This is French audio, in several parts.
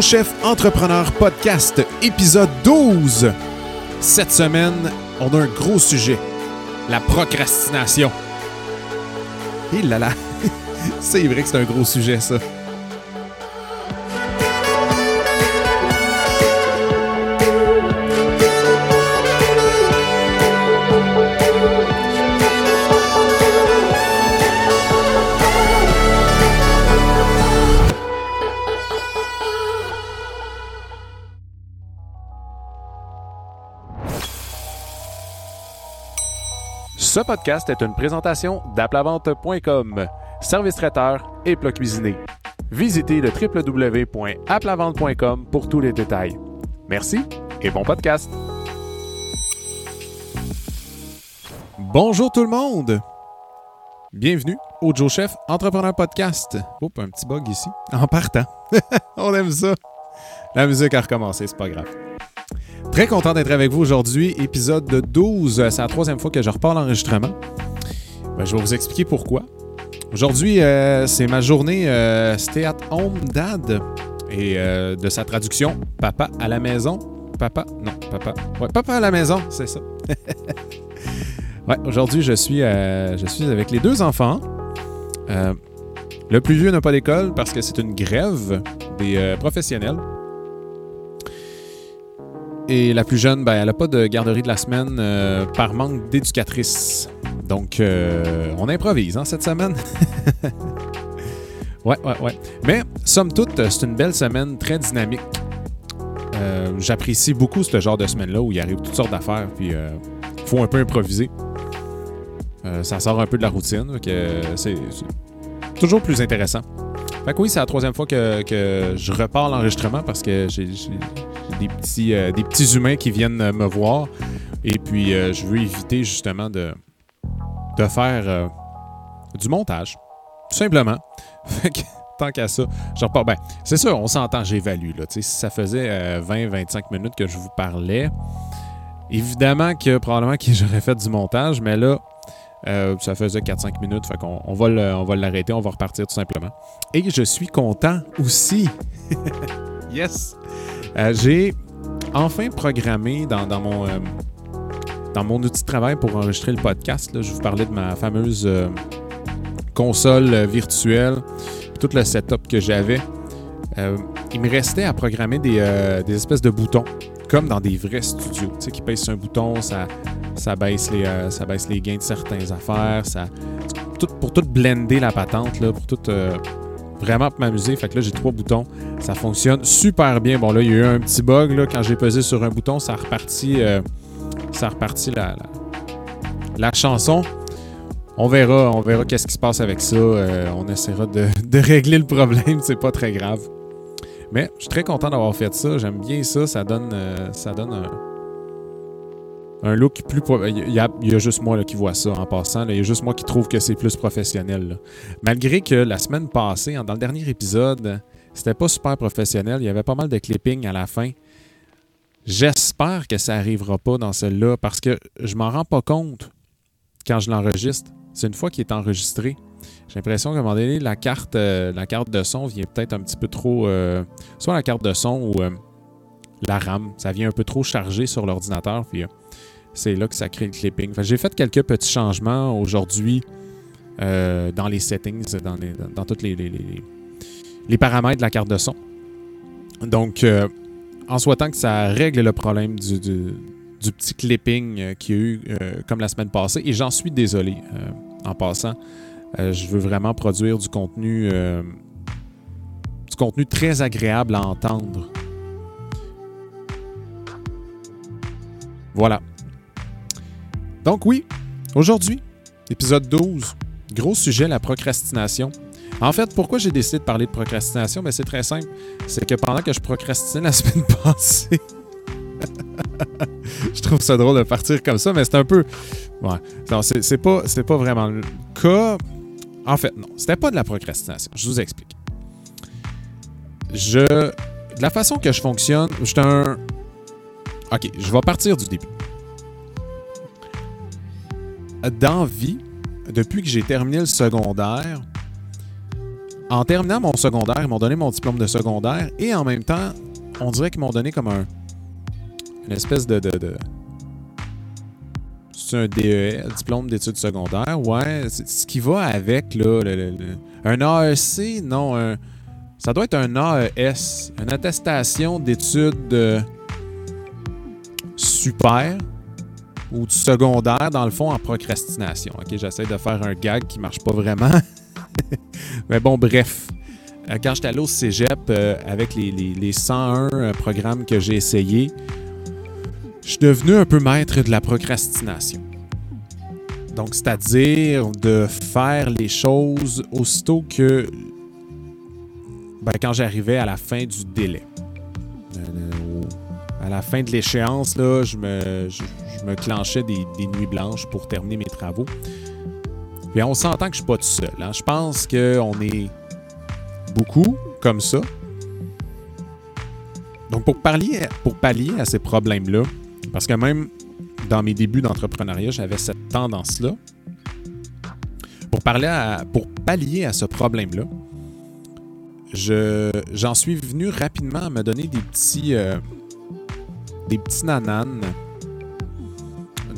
Chef Entrepreneur Podcast, épisode 12. Cette semaine, on a un gros sujet, la procrastination. Et là là, c'est vrai que c'est un gros sujet ça. Ce podcast est une présentation d'aplavente.com, service traiteur et plat cuisiné. Visitez le www.aplavente.com pour tous les détails. Merci et bon podcast. Bonjour tout le monde. Bienvenue au Joe Chef Entrepreneur Podcast. Oups, un petit bug ici. En partant. On aime ça. La musique a recommencé, c'est pas grave. Très content d'être avec vous aujourd'hui. Épisode 12. C'est la troisième fois que je repars l'enregistrement. Ben, je vais vous expliquer pourquoi. Aujourd'hui, euh, c'est ma journée euh, Stay at Home Dad et euh, de sa traduction Papa à la maison. Papa, non, papa. Ouais, papa à la maison, c'est ça. ouais, aujourd'hui, je suis, je suis avec les deux enfants. le plus vieux n'a pas d'école parce que c'est une grève des professionnels. Et la plus jeune, ben, elle n'a pas de garderie de la semaine euh, par manque d'éducatrice. Donc, euh, on improvise hein, cette semaine. ouais, ouais, ouais. Mais, somme toute, c'est une belle semaine très dynamique. Euh, j'apprécie beaucoup ce genre de semaine-là où il arrive toutes sortes d'affaires, puis il faut un peu improviser. ça sort un peu de la routine, que c'est toujours plus intéressant. Fait que oui, c'est la troisième fois que, que je repars l'enregistrement parce que j'ai des petits, euh, des petits humains qui viennent euh, me voir. Et puis, euh, je veux éviter justement de, de faire du montage. Tout simplement. tant qu'à ça, je repars. Ben, c'est sûr, on s'entend, j'évalue. Si ça faisait 20-25 minutes que je vous parlais, évidemment que probablement que j'aurais fait du montage, mais là, ça faisait 4-5 minutes. Fait qu'on on va l'arrêter, on va repartir tout simplement. Et je suis content aussi. yes! Euh, j'ai enfin programmé dans, mon, euh, dans mon outil de travail pour enregistrer le podcast. je vous parlais de ma fameuse euh, console virtuelle, tout le setup que j'avais. il me restait à programmer des, espèces de boutons, comme dans des vrais studios. Tu sais, qui sur un bouton, ça, ça, baisse les, ça baisse les gains de certaines affaires, ça, pour tout blender la patente, là, pour tout vraiment pour m'amuser. Fait que là, j'ai trois boutons. Ça fonctionne super bien. Bon, là, il y a eu un petit bug. Là, quand j'ai pesé sur un bouton, ça a reparti, euh, ça la, la, chanson. On verra, on verra qu'est-ce qui se passe avec ça. Euh, on essaiera de, de régler le problème. C'est pas très grave. Mais je suis très content d'avoir fait ça. J'aime bien ça. Ça donne, euh, ça donne un un look plus. Il y, a, juste moi qui vois ça en passant. Il y a juste moi qui trouve que c'est plus professionnel. Malgré que la semaine passée, dans le dernier épisode, c'était pas super professionnel. Il y avait pas mal de clipping à la fin. J'espère que ça n'arrivera pas dans celle-là parce que je m'en rends pas compte quand je l'enregistre. C'est une fois qu'il est enregistré. J'ai l'impression qu'à un moment donné, la carte, euh, la carte de son vient peut-être un petit peu trop. Euh, soit la carte de son ou euh, la RAM. Ça vient un peu trop chargé sur l'ordinateur. Puis c'est là que ça crée le clipping. j'ai fait quelques petits changements aujourd'hui euh, dans les settings, dans, tous les, paramètres de la carte de son. Donc, euh, en souhaitant que ça règle le problème du, petit clipping euh, qu'il y a eu comme la semaine passée, et j'en suis désolé en passant. je veux vraiment produire du contenu très agréable à entendre. Voilà. Donc oui, aujourd'hui, épisode 12, gros sujet, la procrastination. En fait, pourquoi j'ai décidé de parler de procrastination? Ben, c'est très simple. C'est que pendant que je procrastine la semaine passée, je trouve ça drôle de partir comme ça, mais c'est un peu. Ouais. Non, c'est pas, pas vraiment le cas. En fait, non. C'était pas de la procrastination. Je vous explique. Je. De la façon que je fonctionne, je suis un. Ok, je vais partir du début d'envie, depuis que j'ai terminé le secondaire, en terminant mon secondaire, ils m'ont donné mon diplôme de secondaire et en même temps, on dirait qu'ils m'ont donné comme un. Une espèce de. de, c'est un DE, diplôme d'études secondaires, ouais. Ce qui va avec, là, un AEC, non, un, ça doit être un AES, une attestation d'études euh, super ou du secondaire, dans le fond, en procrastination. Ok, j'essaie de faire un gag qui marche pas vraiment. Mais bon, bref. Euh, quand j'étais allé au cégep euh, avec les, les 101 programmes que j'ai essayés, je suis devenu un peu maître de la procrastination. Donc, c'est-à-dire de faire les choses aussitôt que ben, quand j'arrivais à la fin du délai. Euh, à la fin de l'échéance, là, je me, me clenchais des, nuits blanches pour terminer mes travaux. Puis on s'entend que je suis pas tout seul. Hein. Je pense qu'on est beaucoup comme ça. Donc pour pallier, pour pallier à ces problèmes-là, parce que même dans mes débuts d'entrepreneuriat, j'avais cette tendance-là. Pour, parler pour pallier à ce problème-là, j'en suis venu rapidement à me donner des petits, euh, des petits nananes.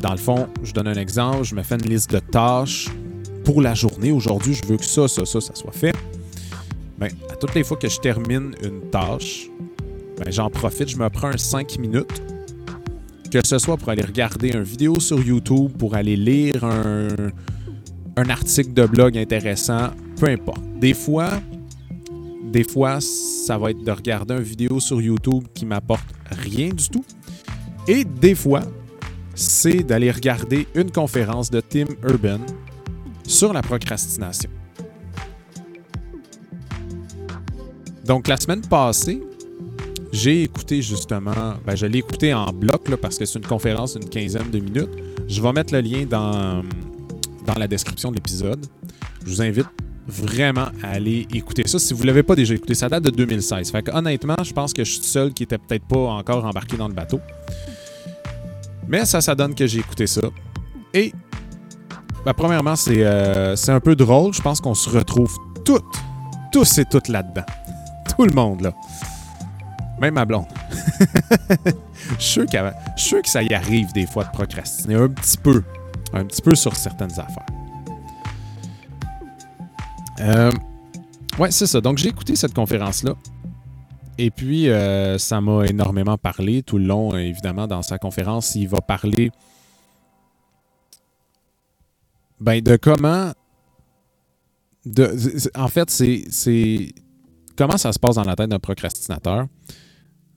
Dans le fond, je donne un exemple, je me fais une liste de tâches pour la journée. Aujourd'hui, je veux que ça, ça, ça, ça soit fait. Ben, à toutes les fois que je termine une tâche, ben, j'en profite, je me prends un 5 minutes. Que ce soit pour aller regarder une vidéo sur YouTube, pour aller lire un, un article de blog intéressant, peu importe. Des fois, des fois, ça va être de regarder une vidéo sur YouTube qui m'apporte rien du tout. Et des fois, c'est d'aller regarder une conférence de Tim Urban sur la procrastination. Donc, la semaine passée, j'ai écouté justement, ben, je l'ai écouté en bloc parce que c'est une conférence d'une quinzaine de minutes. Je vais mettre le lien dans, la description de l'épisode. Je vous invite vraiment à aller écouter ça si vous ne l'avez pas déjà écouté. Ça date de 2016. Fait honnêtement, je pense que je suis seul qui était peut-être pas encore embarqué dans le bateau. Mais ça, ça donne que j'ai écouté ça. Et, ben, premièrement, euh, c'est un peu drôle. Je pense qu'on se retrouve toutes, tous et toutes là-dedans. Tout le monde, là. Même ma blonde. je, suis sûr que ça y arrive des fois de procrastiner un petit peu. Un petit peu sur certaines affaires. Euh, ouais, c'est ça. Donc, j'ai écouté cette conférence-là. Et puis, euh, ça m'a énormément parlé tout le long. Évidemment, dans sa conférence, il va parler ben, de comment. De, en fait, c'est comment ça se passe dans la tête d'un procrastinateur.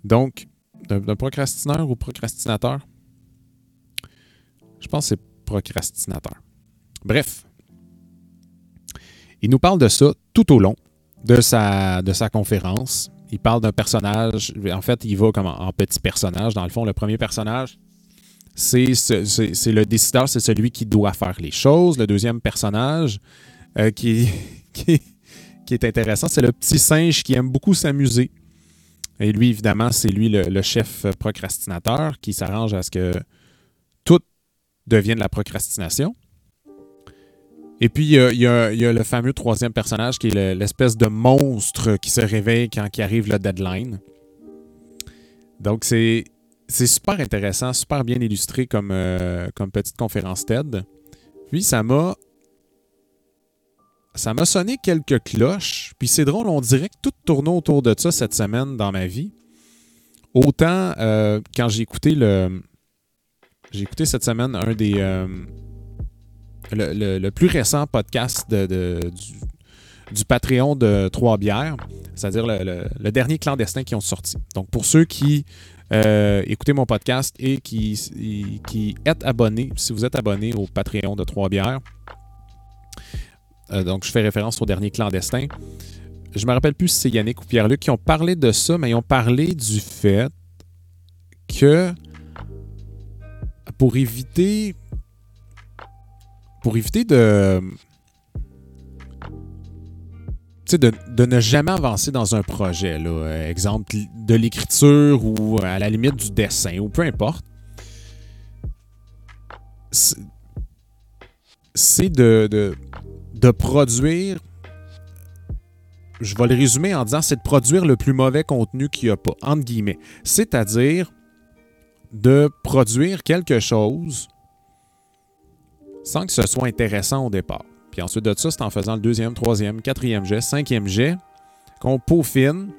Donc, d'un procrastinateur ou procrastinateur? Je pense que c'est procrastinateur. Bref, il nous parle de ça tout au long de sa, de sa conférence. Il parle d'un personnage. En fait, il va comme en, petit personnage. Dans le fond, le premier personnage, c'est le décideur, c'est celui qui doit faire les choses. Le deuxième personnage euh, qui, qui, est intéressant, c'est le petit singe qui aime beaucoup s'amuser. Et lui, évidemment, c'est lui le, chef procrastinateur qui s'arrange à ce que tout devienne la procrastination. Et puis, il y, a, le fameux troisième personnage qui est l'espèce de monstre qui se réveille quand il arrive le deadline. Donc, c'est super intéressant, super bien illustré comme, euh, comme petite conférence TED. Puis, ça m'a. Ça m'a sonné quelques cloches. Puis, c'est drôle, on dirait que tout tournait autour de ça cette semaine dans ma vie. Autant euh, quand j'ai écouté le. J'ai écouté cette semaine un des. Euh, le, plus récent podcast du, Patreon de Trois-Bières, c'est-à-dire le, dernier clandestin qui ont sorti. Donc, pour ceux qui euh, mon podcast et qui, qui êtes abonnés, si vous êtes abonné au Patreon de Trois-Bières, euh, donc je fais référence au dernier clandestin. Je me rappelle plus si c'est Yannick ou Pierre-Luc qui ont parlé de ça, mais ils ont parlé du fait que pour éviter pour éviter de, ne jamais avancer dans un projet, là, exemple de l'écriture ou à la limite du dessin ou peu importe, c'est de, de, de, produire je vais le résumer en disant c'est de produire le plus mauvais contenu qu'il n'y a pas, entre guillemets. C'est-à-dire de produire quelque chose sans que ce soit intéressant au départ. Puis ensuite de ça, c'est en faisant le deuxième, troisième, quatrième jet, cinquième jet qu'on peaufine.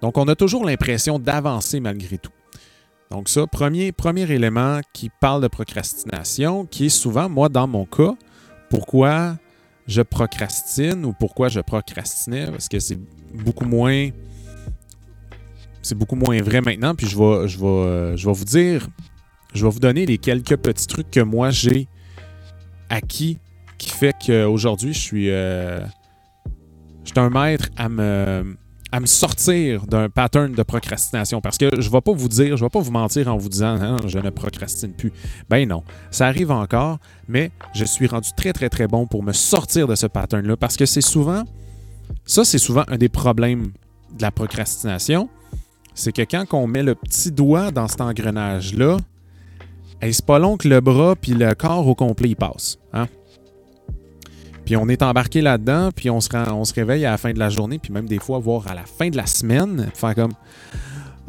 Donc, on a toujours l'impression d'avancer malgré tout. Donc, ça, premier, premier élément qui parle de procrastination, qui est souvent, moi, dans mon cas, pourquoi je procrastine ou pourquoi je procrastinais, parce que c'est beaucoup moins. C'est beaucoup moins vrai maintenant. Puis je vais, je vais, je vais vous dire, je vais vous donner les quelques petits trucs que moi j'ai acquis qui fait qu'aujourd'hui, je suis. Euh, je suis un maître à me, à me sortir d'un pattern de procrastination. Parce que je ne vais pas vous dire, je ne vais pas vous mentir en vous disant hein, je ne procrastine plus. Ben non, ça arrive encore, mais je suis rendu très, très, très bon pour me sortir de ce pattern-là. Parce que c'est souvent, ça, c'est souvent un des problèmes de la procrastination. C'est que quand on met le petit doigt dans cet engrenage-là, c'est pas long que le bras puis le corps au complet y passe. Hein? Puis on est embarqué là-dedans, puis on se, réveille à la fin de la journée, puis même des fois, voire à la fin de la semaine, faire comme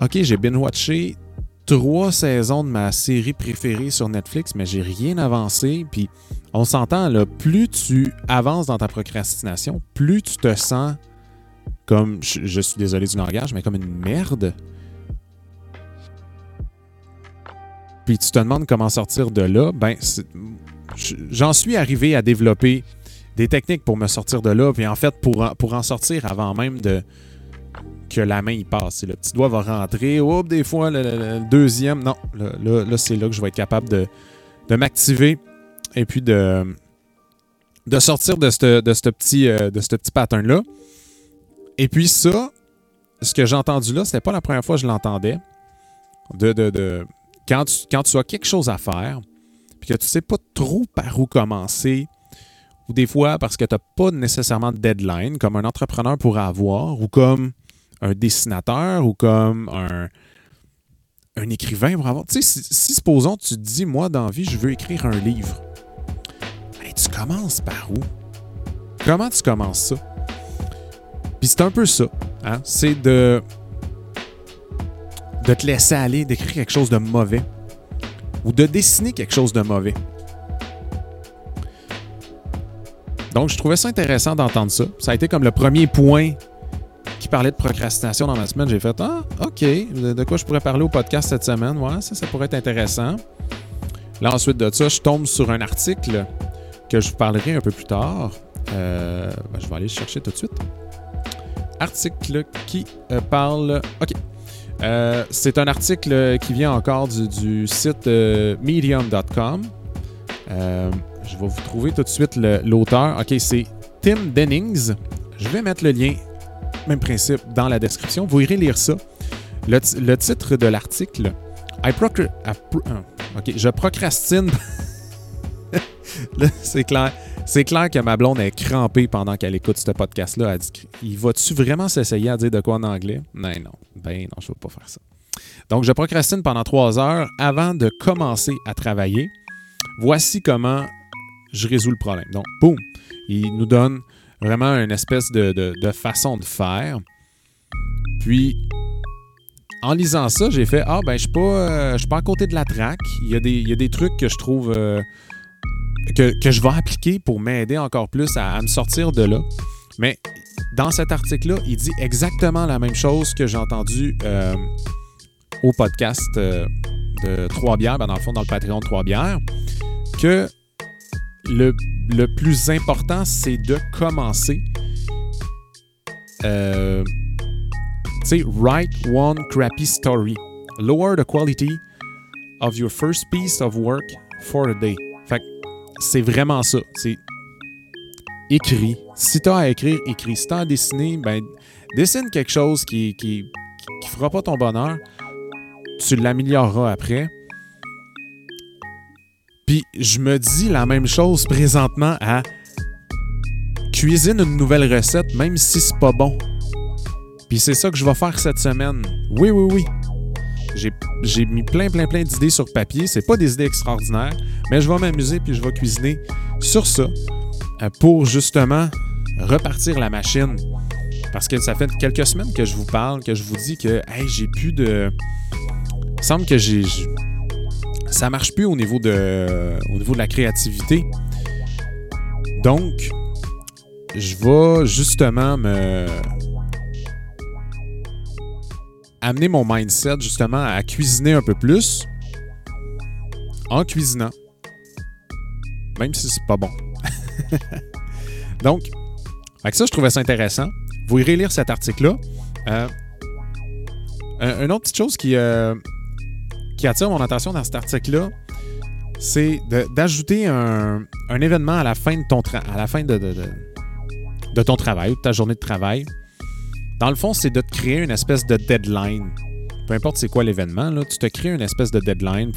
OK, j'ai bien watché trois saisons de ma série préférée sur Netflix, mais j'ai rien avancé. Puis on s'entend, là, plus tu avances dans ta procrastination, plus tu te sens comme, je, suis désolé du langage, mais comme une merde. Puis tu te demandes comment sortir de là. Ben, j'en suis arrivé à développer des techniques pour me sortir de là. Puis en fait, pour, pour en sortir avant même de que la main y passe. Le petit doigt va rentrer. Oups, des fois, le, deuxième. Non, là, c'est là que je vais être capable de, de m'activer et puis de, de sortir de ce de petit, euh, de petit pattern-là. Et puis ça, ce que j'ai entendu là, c'était pas la première fois que je l'entendais. De, quand, tu, quand tu as quelque chose à faire, puis que tu sais pas trop par où commencer, ou des fois parce que tu n'as pas nécessairement de deadline, comme un entrepreneur pourrait avoir, ou comme un dessinateur, ou comme un, un écrivain pourrait avoir. Tu sais, si, supposons tu te dis, moi, dans vie, je veux écrire un livre, tu commences par où? Comment tu commences ça? Puis c'est un peu ça. Hein? C'est de, de te laisser aller, d'écrire quelque chose de mauvais ou de dessiner quelque chose de mauvais. Donc, je trouvais ça intéressant d'entendre ça. Ça a été comme le premier point qui parlait de procrastination dans ma semaine. J'ai fait Ah, OK, de quoi je pourrais parler au podcast cette semaine? Ouais, ça, ça pourrait être intéressant. Là, ensuite de ça, je tombe sur un article que je vous parlerai un peu plus tard. Euh, ben, je vais aller le chercher tout de suite. Article qui euh, parle. OK. Euh, c'est un article qui vient encore du, site medium.com. Je vais vous trouver tout de suite l'auteur. OK, c'est Tim Dennings. Je vais mettre le lien, même principe, dans la description. Vous irez lire ça. Le, titre de l'article, OK, je procrastine. c'est clair. C'est clair que ma blonde est crampée pendant qu'elle écoute ce podcast-là. Elle dit Il va-tu vraiment s'essayer à dire de quoi en anglais? Non, non. Ben non, je ne veux pas faire ça. Donc, je procrastine pendant trois heures avant de commencer à travailler. Voici comment je résous le problème. Donc, boum, il nous donne vraiment une espèce de, façon de faire. Puis, en lisant ça, j'ai fait Ah, ben, je pas, euh, suis pas à côté de la traque. Il y, a des, des trucs que je trouve euh, que, je vais appliquer pour m'aider encore plus à, me sortir de là. Mais dans cet article-là, il dit exactement la même chose que j'ai entendu euh, au podcast de Trois Bières, ben, dans le fond, dans le Patreon de Trois Bières, que le, plus important, c'est de commencer. Euh, tu sais, write one crappy story. Lower the quality of your first piece of work for the day. C'est vraiment ça. C'est écrit. Si tu as à écrire, écris. Si tu as à dessiner, ben, dessine quelque chose qui, qui, qui fera pas ton bonheur. Tu l'amélioreras après. Puis je me dis la même chose présentement à cuisine une nouvelle recette, même si c'est pas bon. Puis c'est ça que je vais faire cette semaine. Oui, oui, oui. J'ai mis plein, plein, plein d'idées sur papier. C'est pas des idées extraordinaires, mais je vais m'amuser puis je vais cuisiner sur ça euh, pour justement repartir la machine Parce que ça fait quelques semaines que je vous parle, que je vous dis que hey, j'ai plus de. Il semble que j'ai. Ça marche plus au niveau de, au niveau de la créativité. Donc, je vais justement me amener mon mindset justement à cuisiner un peu plus en cuisinant. Même si c'est pas bon. Donc, ça, je trouvais ça intéressant. Vous irez lire cet article-là. Euh, une autre petite chose qui, euh, qui attire mon attention dans cet article-là, c'est d'ajouter un, événement à la fin de ton, à la fin de, de, ton travail de ta journée de travail. Dans le fond, c'est de te créer une espèce de deadline. Peu importe c'est quoi l'événement, tu te crées une espèce de deadline.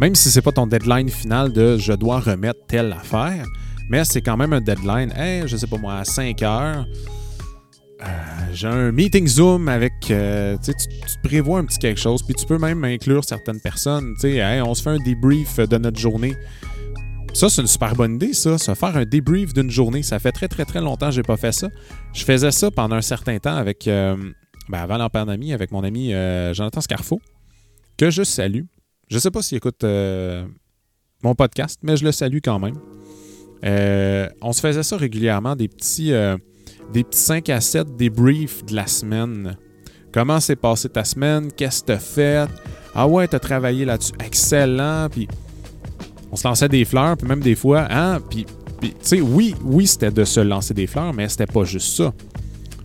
même si c'est pas ton deadline final de je dois remettre telle affaire, mais c'est quand même un deadline. Hey, je sais pas moi, à 5 heures, euh, j'ai un meeting Zoom avec. Euh, tu, tu prévois un petit quelque chose, puis tu peux même inclure certaines personnes. Tu sais, on se fait un débrief de notre journée. Ça, c'est une super bonne idée, ça. Se faire un débrief d'une journée. Ça fait très, très, très longtemps que j'ai pas fait ça. Je faisais ça pendant un certain temps avec. Euh, ben, avant la pandémie, avec mon ami Jonathan Scarfo, que je salue. Je sais pas s'il écoute mon podcast, mais je le salue quand même. Euh, on se faisait ça régulièrement, des petits, euh, des petits 5 à 7 débriefs de la semaine. Comment s'est passé ta semaine? Qu'est-ce que t'as fait? Ah ouais, t'as travaillé là-dessus. Excellent. Puis on se lançait des fleurs, puis même des fois, hein? Puis, tu sais, oui, oui, c'était de se lancer des fleurs, mais c'était pas juste ça.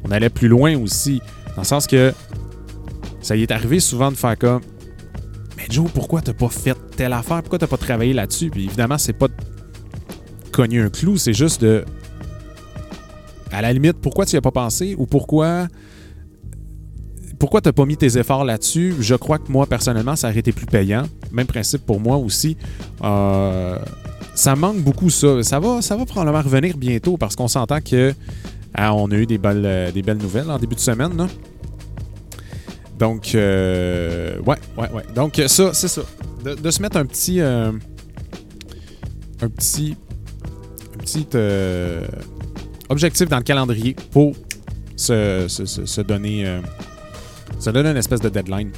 On allait plus loin aussi, dans le sens que ça y est arrivé souvent de faire comme Mais Joe, pourquoi t'as pas fait telle affaire? Pourquoi t'as pas travaillé là-dessus? Puis évidemment, c'est pas cogner un clou, c'est juste de. À la limite, pourquoi tu n'y as pas pensé ou pourquoi. Pourquoi tu n'as pas mis tes efforts là-dessus? Je crois que moi, personnellement, ça aurait été plus payant. Même principe pour moi aussi. Euh, ça manque beaucoup, ça. Ça va, ça va probablement revenir bientôt parce qu'on s'entend que ah, on a eu des belles, euh, des belles nouvelles en début de semaine. Donc, euh, ouais, ouais, ouais. Donc, ça, c'est ça. De, se mettre un petit. un petit objectif dans le calendrier pour se, donner, euh, se donner une espèce de deadline.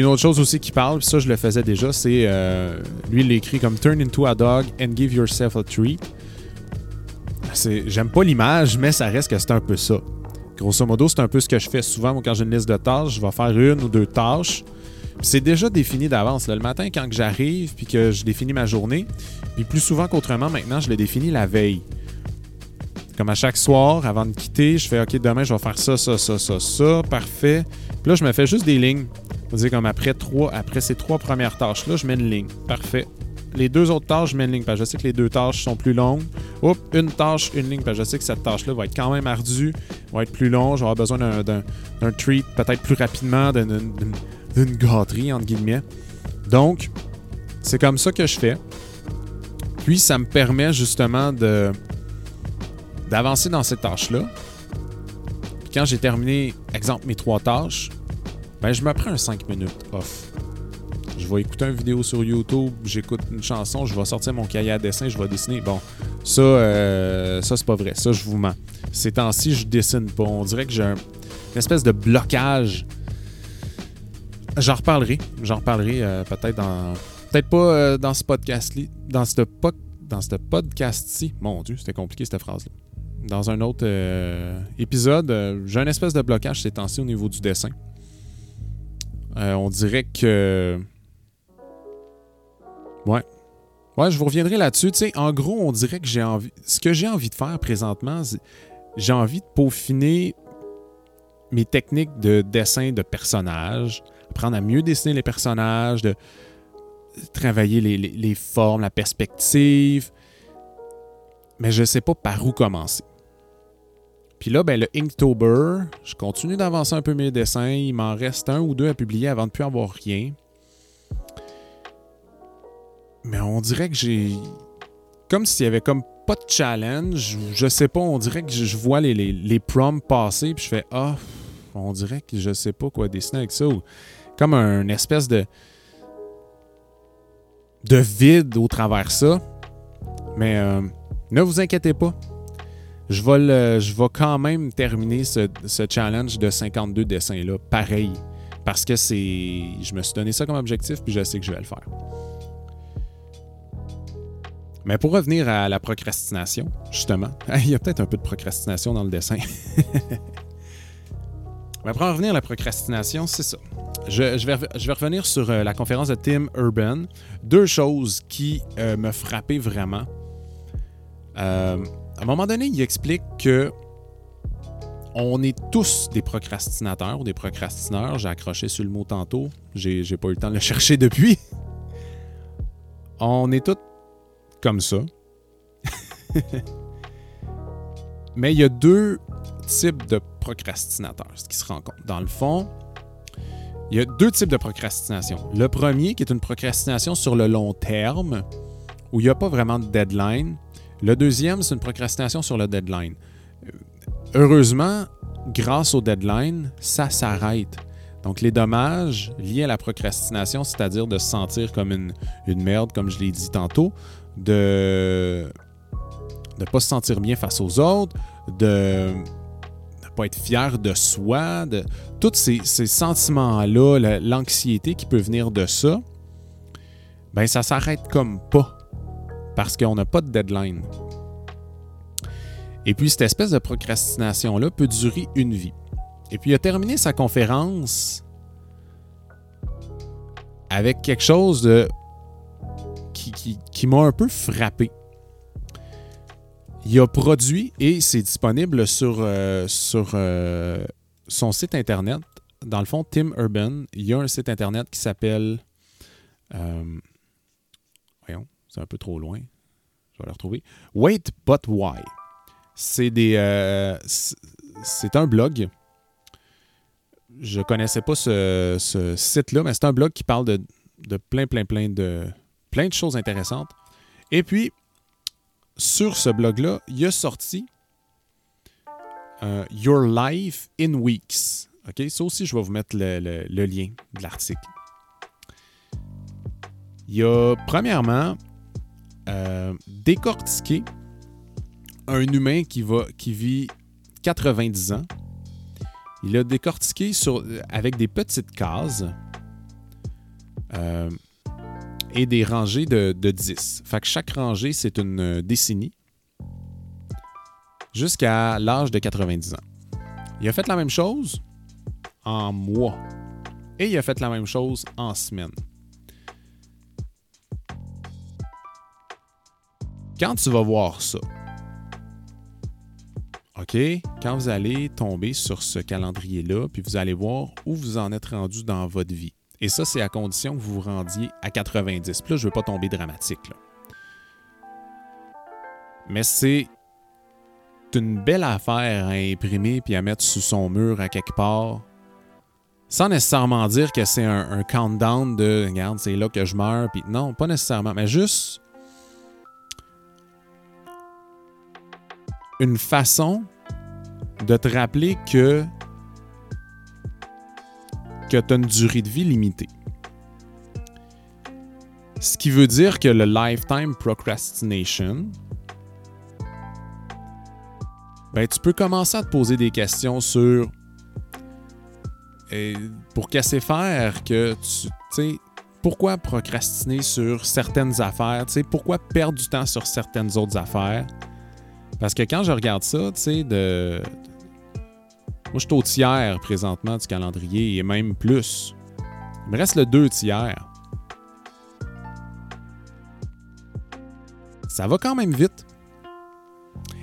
Une autre chose aussi qui parle, ça je le faisais déjà, c'est euh, lui il l'écrit comme Turn into a dog and give yourself a treat. J'aime pas l'image, mais ça reste que c'est un peu ça. Grosso modo, c'est un peu ce que je fais souvent quand j'ai une liste de tâches. Je vais faire une ou deux tâches. C'est déjà défini d'avance. Le matin, quand j'arrive puis que je définis ma journée, puis plus souvent qu'autrement, maintenant, je le définis la veille. Comme à chaque soir, avant de quitter, je fais OK, demain, je vais faire ça, ça, ça, ça, ça, parfait. Puis là, je me fais juste des lignes. On dire comme après, trois, après ces trois premières tâches-là, je mets une ligne. Parfait. Les deux autres tâches, je mets une ligne parce que je sais que les deux tâches sont plus longues. Oups, une tâche, une ligne parce que je sais que cette tâche-là va être quand même ardue, va être plus longue, avoir besoin d'un treat peut-être plus rapidement, d'une gâterie, entre guillemets. Donc, c'est comme ça que je fais. Puis, ça me permet justement de d'avancer dans cette tâche-là. Puis quand j'ai terminé, exemple, mes trois tâches, ben, je me prends un 5 minutes off. Je vais écouter une vidéo sur YouTube, j'écoute une chanson, je vais sortir mon cahier à dessin, je vais dessiner. Bon, ça, euh, ça c'est pas vrai. Ça, je vous mens. Ces temps-ci, je dessine pas. On dirait que j'ai une espèce de blocage. J'en reparlerai. J'en reparlerai euh, peut-être dans Peut-être pas euh, dans ce podcast-ci. Dans ce, podcast-ci. Mon Dieu, c'était compliqué cette phrase-là. Dans un autre épisode, j'ai un espèce de blocage ces temps-ci au niveau du dessin. On dirait que. Ouais. Ouais, je vous reviendrai là-dessus. Tu en gros, on dirait que j'ai envie. Ce que j'ai envie de faire présentement, j'ai envie de peaufiner mes techniques de dessin de personnages, apprendre à mieux dessiner les personnages, de, travailler les, formes, la perspective, mais je ne sais pas par où commencer. Puis là, ben, le Inktober, je continue d'avancer un peu mes dessins. Il m'en reste un ou deux à publier avant de ne plus avoir rien. Mais on dirait que j'ai. Comme s'il y avait comme pas de challenge. Je sais pas, on dirait que je vois les, les, proms passer, puis je fais Ah, on dirait que je sais pas quoi dessiner avec ça. comme un espèce de de vide au travers ça. Mais euh, ne vous inquiétez pas. Je vais, je vais quand même terminer ce, challenge de 52 dessins-là, pareil. Parce que c'est. Je me suis donné ça comme objectif, puis je sais que je vais le faire. Mais pour revenir à la procrastination, justement, il y a peut-être un peu de procrastination dans le dessin. Mais pour en revenir à la procrastination, c'est ça. Je, vais, je, vais, revenir sur euh, la conférence de Tim Urban. Deux choses qui euh, me frappaient vraiment. Euh, à un moment donné, il explique que on est tous des procrastinateurs ou des procrastineurs. J'ai accroché sur le mot tantôt. J'ai, pas eu le temps de le chercher depuis. On est tous comme ça. Mais il y a deux types de procrastinateurs, ce qui se rencontrent. Dans le fond, il y a deux types de procrastination. Le premier, qui est une procrastination sur le long terme, où il n'y a pas vraiment de deadline, le deuxième, c'est une procrastination sur le deadline. Heureusement, grâce au deadline, ça s'arrête. Donc, les dommages liés à la procrastination, c'est-à-dire de se sentir comme une, merde, comme je l'ai dit tantôt, de ne pas se sentir bien face aux autres, de ne pas être fier de soi, de tous ces, ces sentiments-là, l'anxiété qui peut venir de ça, ben ça s'arrête comme pas parce qu'on n'a pas de deadline. Et puis, cette espèce de procrastination-là peut durer une vie. Et puis, il a terminé sa conférence avec quelque chose de, qui, m'a un peu frappé. Il a produit et c'est disponible sur, euh, sur euh, son site internet. Dans le fond, Tim Urban, il y a un site internet qui s'appelle. Euh, c'est un peu trop loin. Je vais le retrouver. Wait But Why? C'est des. Euh, c'est un blog. Je connaissais pas ce, site-là, mais c'est un blog qui parle de, plein, plein, plein de, plein de choses intéressantes. Et puis, sur ce blog-là, il a sorti euh, Your Life in Weeks. OK? Ça aussi, je vais vous mettre le, le lien de l'article. Il y a, premièrement, euh, décortiquer un humain qui, va, qui vit 90 ans. Il a décortiqué sur, avec des petites cases euh, et des rangées de, de 10. Fait que chaque rangée, c'est une décennie jusqu'à l'âge de 90 ans. Il a fait la même chose en mois et il a fait la même chose en semaine. Quand tu vas voir ça, OK, quand vous allez tomber sur ce calendrier-là, puis vous allez voir où vous en êtes rendu dans votre vie. Et ça, c'est à condition que vous vous rendiez à 90. Puis là, je ne veux pas tomber dramatique. Mais c'est une belle affaire à imprimer puis à mettre sous son mur à quelque part. Sans nécessairement dire que c'est un, un, countdown de regarde, c'est là que je meurs. Puis non, pas nécessairement. Mais juste une façon de te rappeler que, que tu as une durée de vie limitée. Ce qui veut dire que le lifetime procrastination, ben, tu peux commencer à te poser des questions sur et pour casser faire que tu sais pourquoi procrastiner sur certaines affaires, tu pourquoi perdre du temps sur certaines autres affaires? Parce que quand je regarde ça, tu sais, de. Moi, je suis au tiers présentement du calendrier et même plus. Il me reste le deux tiers. Ça va quand même vite.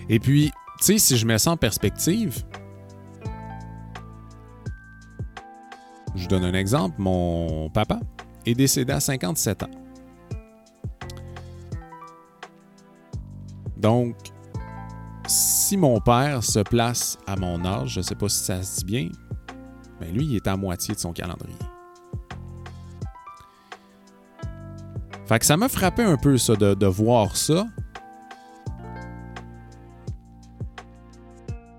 Et puis, tu sais, si je mets ça en perspective, je donne un exemple. Mon papa est décédé à 57 ans. Donc, si mon père se place à mon âge, je ne sais pas si ça se dit bien, mais ben lui, il est à moitié de son calendrier. Fait que ça m'a frappé un peu ça, de, voir ça.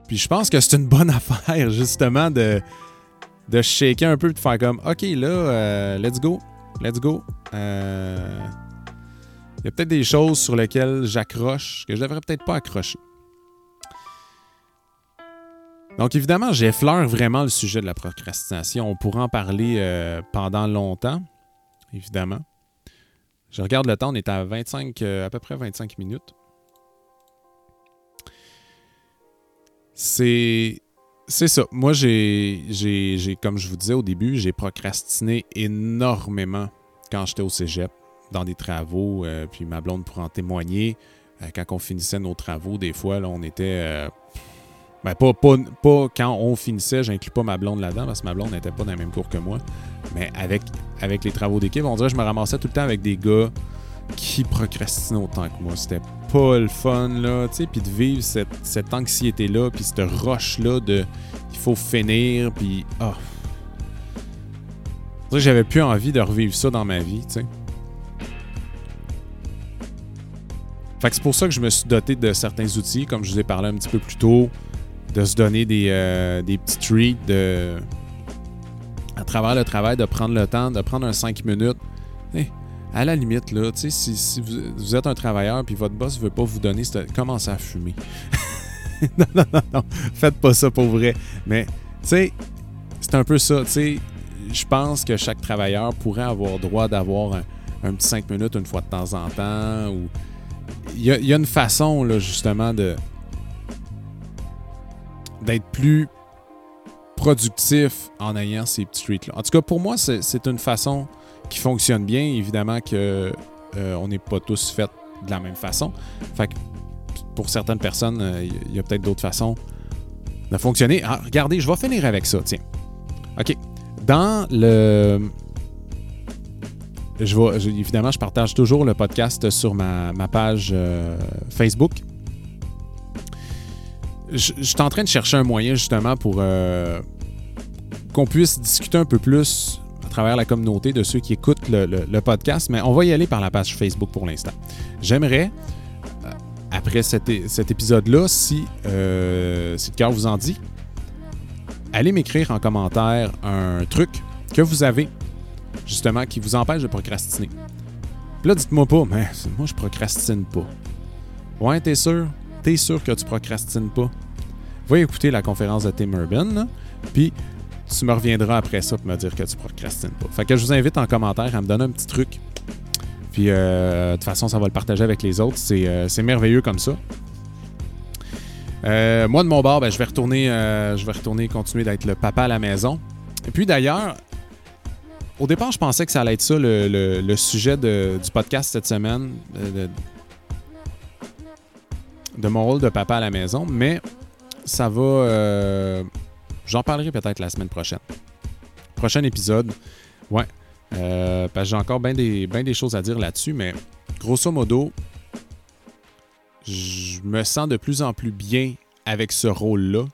Puis je pense que c'est une bonne affaire, justement, de, de shaker un peu, de faire comme, OK, là, euh, let's go, let's go. Euh, il y a peut-être des choses sur lesquelles j'accroche que je devrais peut-être pas accrocher. Donc évidemment, j'effleure vraiment le sujet de la procrastination. On pourra en parler euh, pendant longtemps, évidemment. Je regarde le temps, on est à 25, euh, à peu près 25 minutes. C'est. C'est ça. Moi, j'ai, comme je vous disais au début, j'ai procrastiné énormément quand j'étais au cégep, dans des travaux. Euh, puis ma blonde pour en témoigner. quand on finissait nos travaux, des fois, là, on était ben, pas, pas, quand on finissait, j'inclus pas ma blonde là-dedans parce que ma blonde n'était pas dans le même cours que moi. Mais avec, avec les travaux d'équipe, on dirait que je me ramassais tout le temps avec des gars qui procrastinaient autant que moi. C'était pas le fun, là, tu sais, puis de vivre cette, anxiété-là, puis cette roche-là de il faut finir, puis ah. Oh. J'avais plus envie de revivre ça dans ma vie, tu sais. Fait que c'est pour ça que je me suis doté de certains outils, comme je vous ai parlé un petit peu plus tôt de se donner des, euh, des petits treats de, à travers le travail, de prendre le temps, de prendre un 5 minutes. à la limite, là, si, si vous, êtes un travailleur puis votre boss ne veut pas vous donner, commencez à fumer. non, non, non, non. Faites pas ça pour vrai. Mais, tu sais, c'est un peu ça. Tu sais, je pense que chaque travailleur pourrait avoir droit d'avoir un, petit 5 minutes une fois de temps en temps. Il, y il y a une façon, là, justement, de, d'être plus productif en ayant ces petits treats-là. En tout cas, pour moi, c'est une façon qui fonctionne bien. Évidemment que euh, on n'est pas tous faits de la même façon. Fait que pour certaines personnes, euh, il y a peut-être d'autres façons de fonctionner. Ah, regardez, je vais finir avec ça, tiens. OK. Dans le... Je évidemment, je partage toujours le podcast sur ma, page euh, Facebook je, suis en train de chercher un moyen justement pour euh, qu'on puisse discuter un peu plus à travers la communauté de ceux qui écoutent le, podcast, mais on va y aller par la page Facebook pour l'instant. J'aimerais, euh, après cet, épisode-là, si, euh, si le cœur vous en dit, allez m'écrire en commentaire un truc que vous avez justement qui vous empêche de procrastiner. là, dites-moi pas, mais moi je procrastine pas. Ouais, t'es sûr? T'es sûr que tu procrastines pas? Va écouter la conférence de Tim Urban, puis tu me reviendras après ça pour me dire que tu procrastines pas. Fait que je vous invite en commentaire à me donner un petit truc. Puis euh, de toute façon, ça va le partager avec les autres. C'est, euh, merveilleux comme ça. Euh, moi, de mon bord, ben, je vais retourner, je vais retourner continuer d'être le papa à la maison. Et puis d'ailleurs, au départ, je pensais que ça allait être ça le, sujet du podcast cette semaine, de, mon rôle de papa à la maison, mais ça va. Euh, j'en parlerai peut-être la semaine prochaine. Prochain épisode. Ouais. Euh, parce que j'ai encore bien des, des choses à dire là-dessus, mais grosso modo, je me sens de plus en plus bien avec ce rôle-là.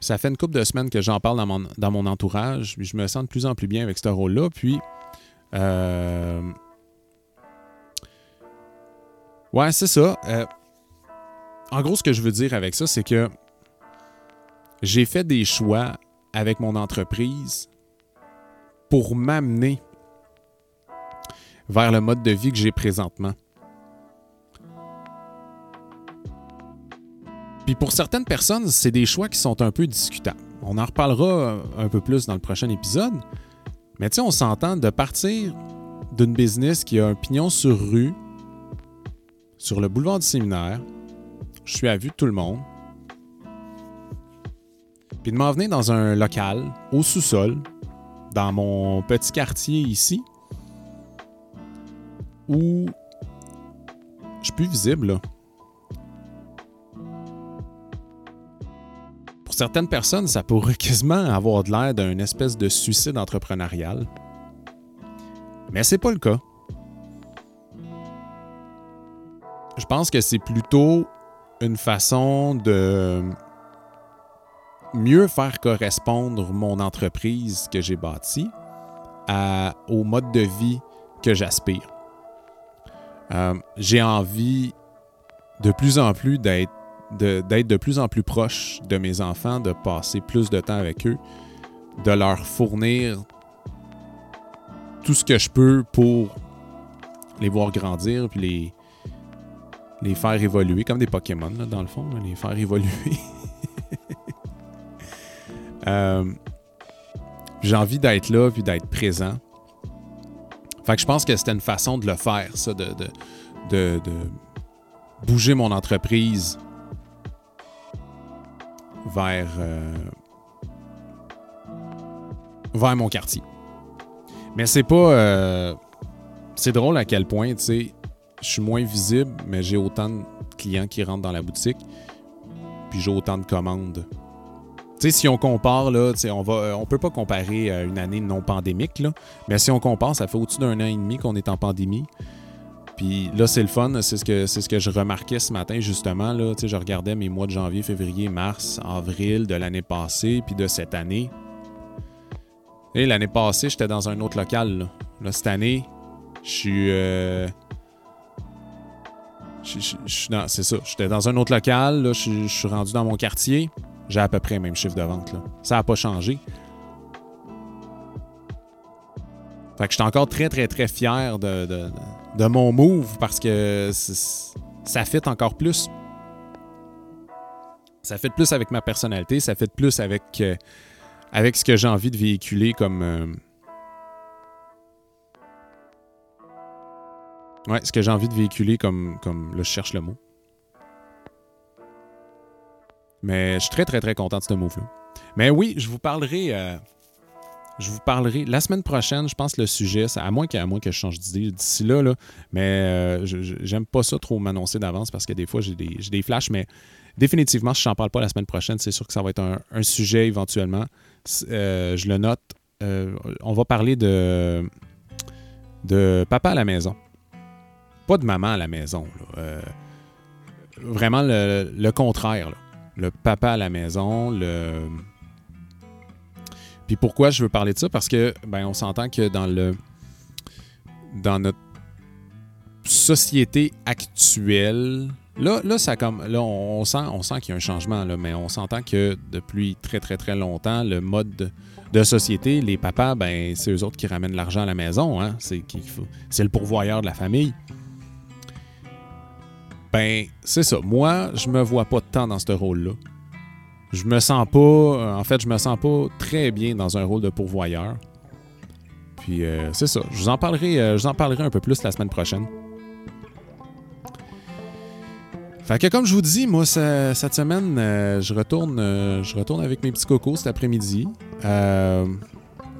Ça fait une couple de semaines que j'en parle dans mon, dans mon entourage, puis je me sens de plus en plus bien avec ce rôle-là. Puis, euh, ouais, c'est ça. en gros, ce que je veux dire avec ça, c'est que j'ai fait des choix avec mon entreprise pour m'amener vers le mode de vie que j'ai présentement. Puis pour certaines personnes, c'est des choix qui sont un peu discutables. On en reparlera un peu plus dans le prochain épisode. Mais tu sais, on s'entend de partir d'une business qui a un pignon sur rue, sur le boulevard du séminaire. Je suis à vue de tout le monde puis de m'en venir dans un local, au sous-sol, dans mon petit quartier ici, où je suis plus visible. Là. Pour certaines personnes, ça pourrait quasiment avoir de l'air d'un espèce de suicide entrepreneurial. Mais c'est pas le cas. Je pense que c'est plutôt une façon de mieux faire correspondre mon entreprise que j'ai bâtie au mode de vie que j'aspire. Euh, j'ai envie de plus en plus d'être de, de plus en plus proche de mes enfants, de passer plus de temps avec eux, de leur fournir tout ce que je peux pour les voir grandir, puis les, les faire évoluer, comme des Pokémon, dans le fond, les faire évoluer. Euh, j'ai envie d'être là puis d'être présent. Fait que je pense que c'était une façon de le faire, ça, de, bouger mon entreprise vers, euh, vers mon quartier. Mais c'est pas. Euh, c'est drôle à quel point, tu sais, je suis moins visible, mais j'ai autant de clients qui rentrent dans la boutique, puis j'ai autant de commandes. Si on compare, là, on va, on peut pas comparer euh, une année non pandémique, mais si on compare, ça fait au-dessus d'un an et demi qu'on est en pandémie. Puis là, c'est le fun, c'est ce que je remarquais ce matin justement. Je regardais mes mois de janvier, février, mars, avril de l'année passée, puis de cette année. Et l'année passée, j'étais dans un autre local. Cette année, je suis. Euh, c'est ça. J'étais dans un autre local. Je, suis rendu dans mon quartier. J'ai à peu près le même chiffre de vente. Là. Ça n'a pas changé. Fait que je suis encore très, très, très fier de, mon move parce que ça fait encore plus. Ça fait plus avec ma personnalité, ça fait plus avec, euh, avec ce que j'ai envie de véhiculer comme. Euh, ouais, ce que j'ai envie de véhiculer comme. comme là, je cherche le mot. Mais je suis très, très, très content de ce move-là. Mais oui, je vous parlerai. Euh, je vous parlerai la semaine prochaine, je pense, le sujet, à moins, qu'à moins que je change d'idée d'ici là, là, mais euh, j'aime pas ça trop m'annoncer d'avance parce que des fois, j'ai des, des, flashs, mais définitivement, je n'en parle pas la semaine prochaine, c'est sûr que ça va être un, sujet éventuellement. Euh, je le note. Euh, on va parler de, de papa à la maison. Pas de maman à la maison. vraiment le, le contraire. Le papa à la maison, le puis pourquoi je veux parler de ça? Parce que ben, on s'entend que dans le dans notre société actuelle, là, là, ça comme, là on, sent, on sent qu'il y a un changement, là, mais on s'entend que depuis très, très, très longtemps, le mode de, société, les papas, ben, c'est eux autres qui ramènent l'argent à la maison. Hein? C'est, c'est le pourvoyeur de la famille. Ben, c'est ça. Moi, je me vois pas tant dans ce rôle-là je me sens pas. Euh, en fait, je me sens pas très bien dans un rôle de pourvoyeur. Puis euh, c'est ça. Je vous en parlerai, euh, je en parlerai un peu plus la semaine prochaine. Fait que comme je vous dis, moi cette semaine, je retourne, je retourne avec mes petits cocos cet après-midi. on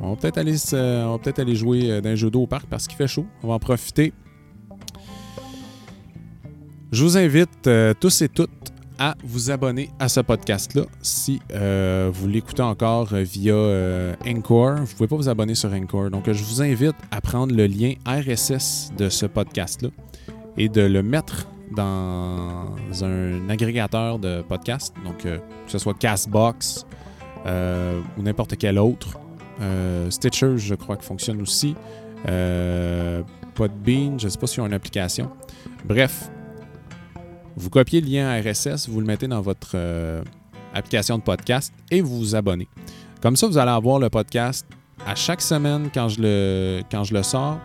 va peut-être aller, peut aller jouer d'un jeu d'eau au parc parce qu'il fait chaud. On va en profiter. Je vous invite tous et toutes à vous abonner à ce podcast-là. Si euh, vous l'écoutez encore euh, via euh, Encore, vous ne pouvez pas vous abonner sur Encore. Donc, je vous invite à prendre le lien RSS de ce podcast-là et de le mettre dans un agrégateur de podcasts, donc que ce soit Castbox ou n'importe quel autre. Stitcher, je crois que fonctionne aussi. Podbean, je ne sais pas s'il y a une application. Bref, vous copiez le lien RSS, vous le mettez dans votre euh, application de podcast et vous vous abonnez. Comme ça, vous allez avoir le podcast à chaque semaine quand je le, quand je le sors.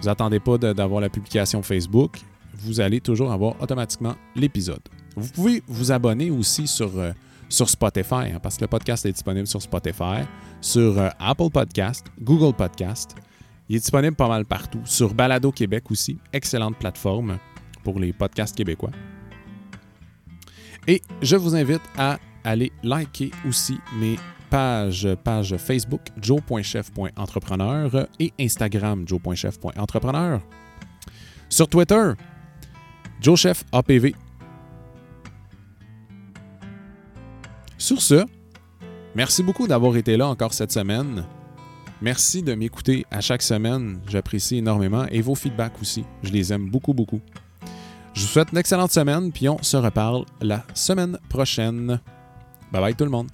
Vous n'attendez pas d'avoir la publication Facebook. Vous allez toujours avoir automatiquement l'épisode. Vous pouvez vous abonner aussi sur, euh, sur Spotify, hein, parce que le podcast est disponible sur Spotify, sur euh, Apple Podcast, Google Podcast. Il est disponible pas mal partout. Sur Balado Québec aussi, excellente plateforme pour les podcasts québécois. Et je vous invite à aller liker aussi mes pages, page Facebook joe.chef.entrepreneur et Instagram joe.chef.entrepreneur. Sur Twitter, joechef APV. Sur ce, merci beaucoup d'avoir été là encore cette semaine. Merci de m'écouter à chaque semaine. J'apprécie énormément et vos feedbacks aussi. Je les aime beaucoup, beaucoup. Je vous souhaite une excellente semaine, puis on se reparle la semaine prochaine. Bye bye tout le monde.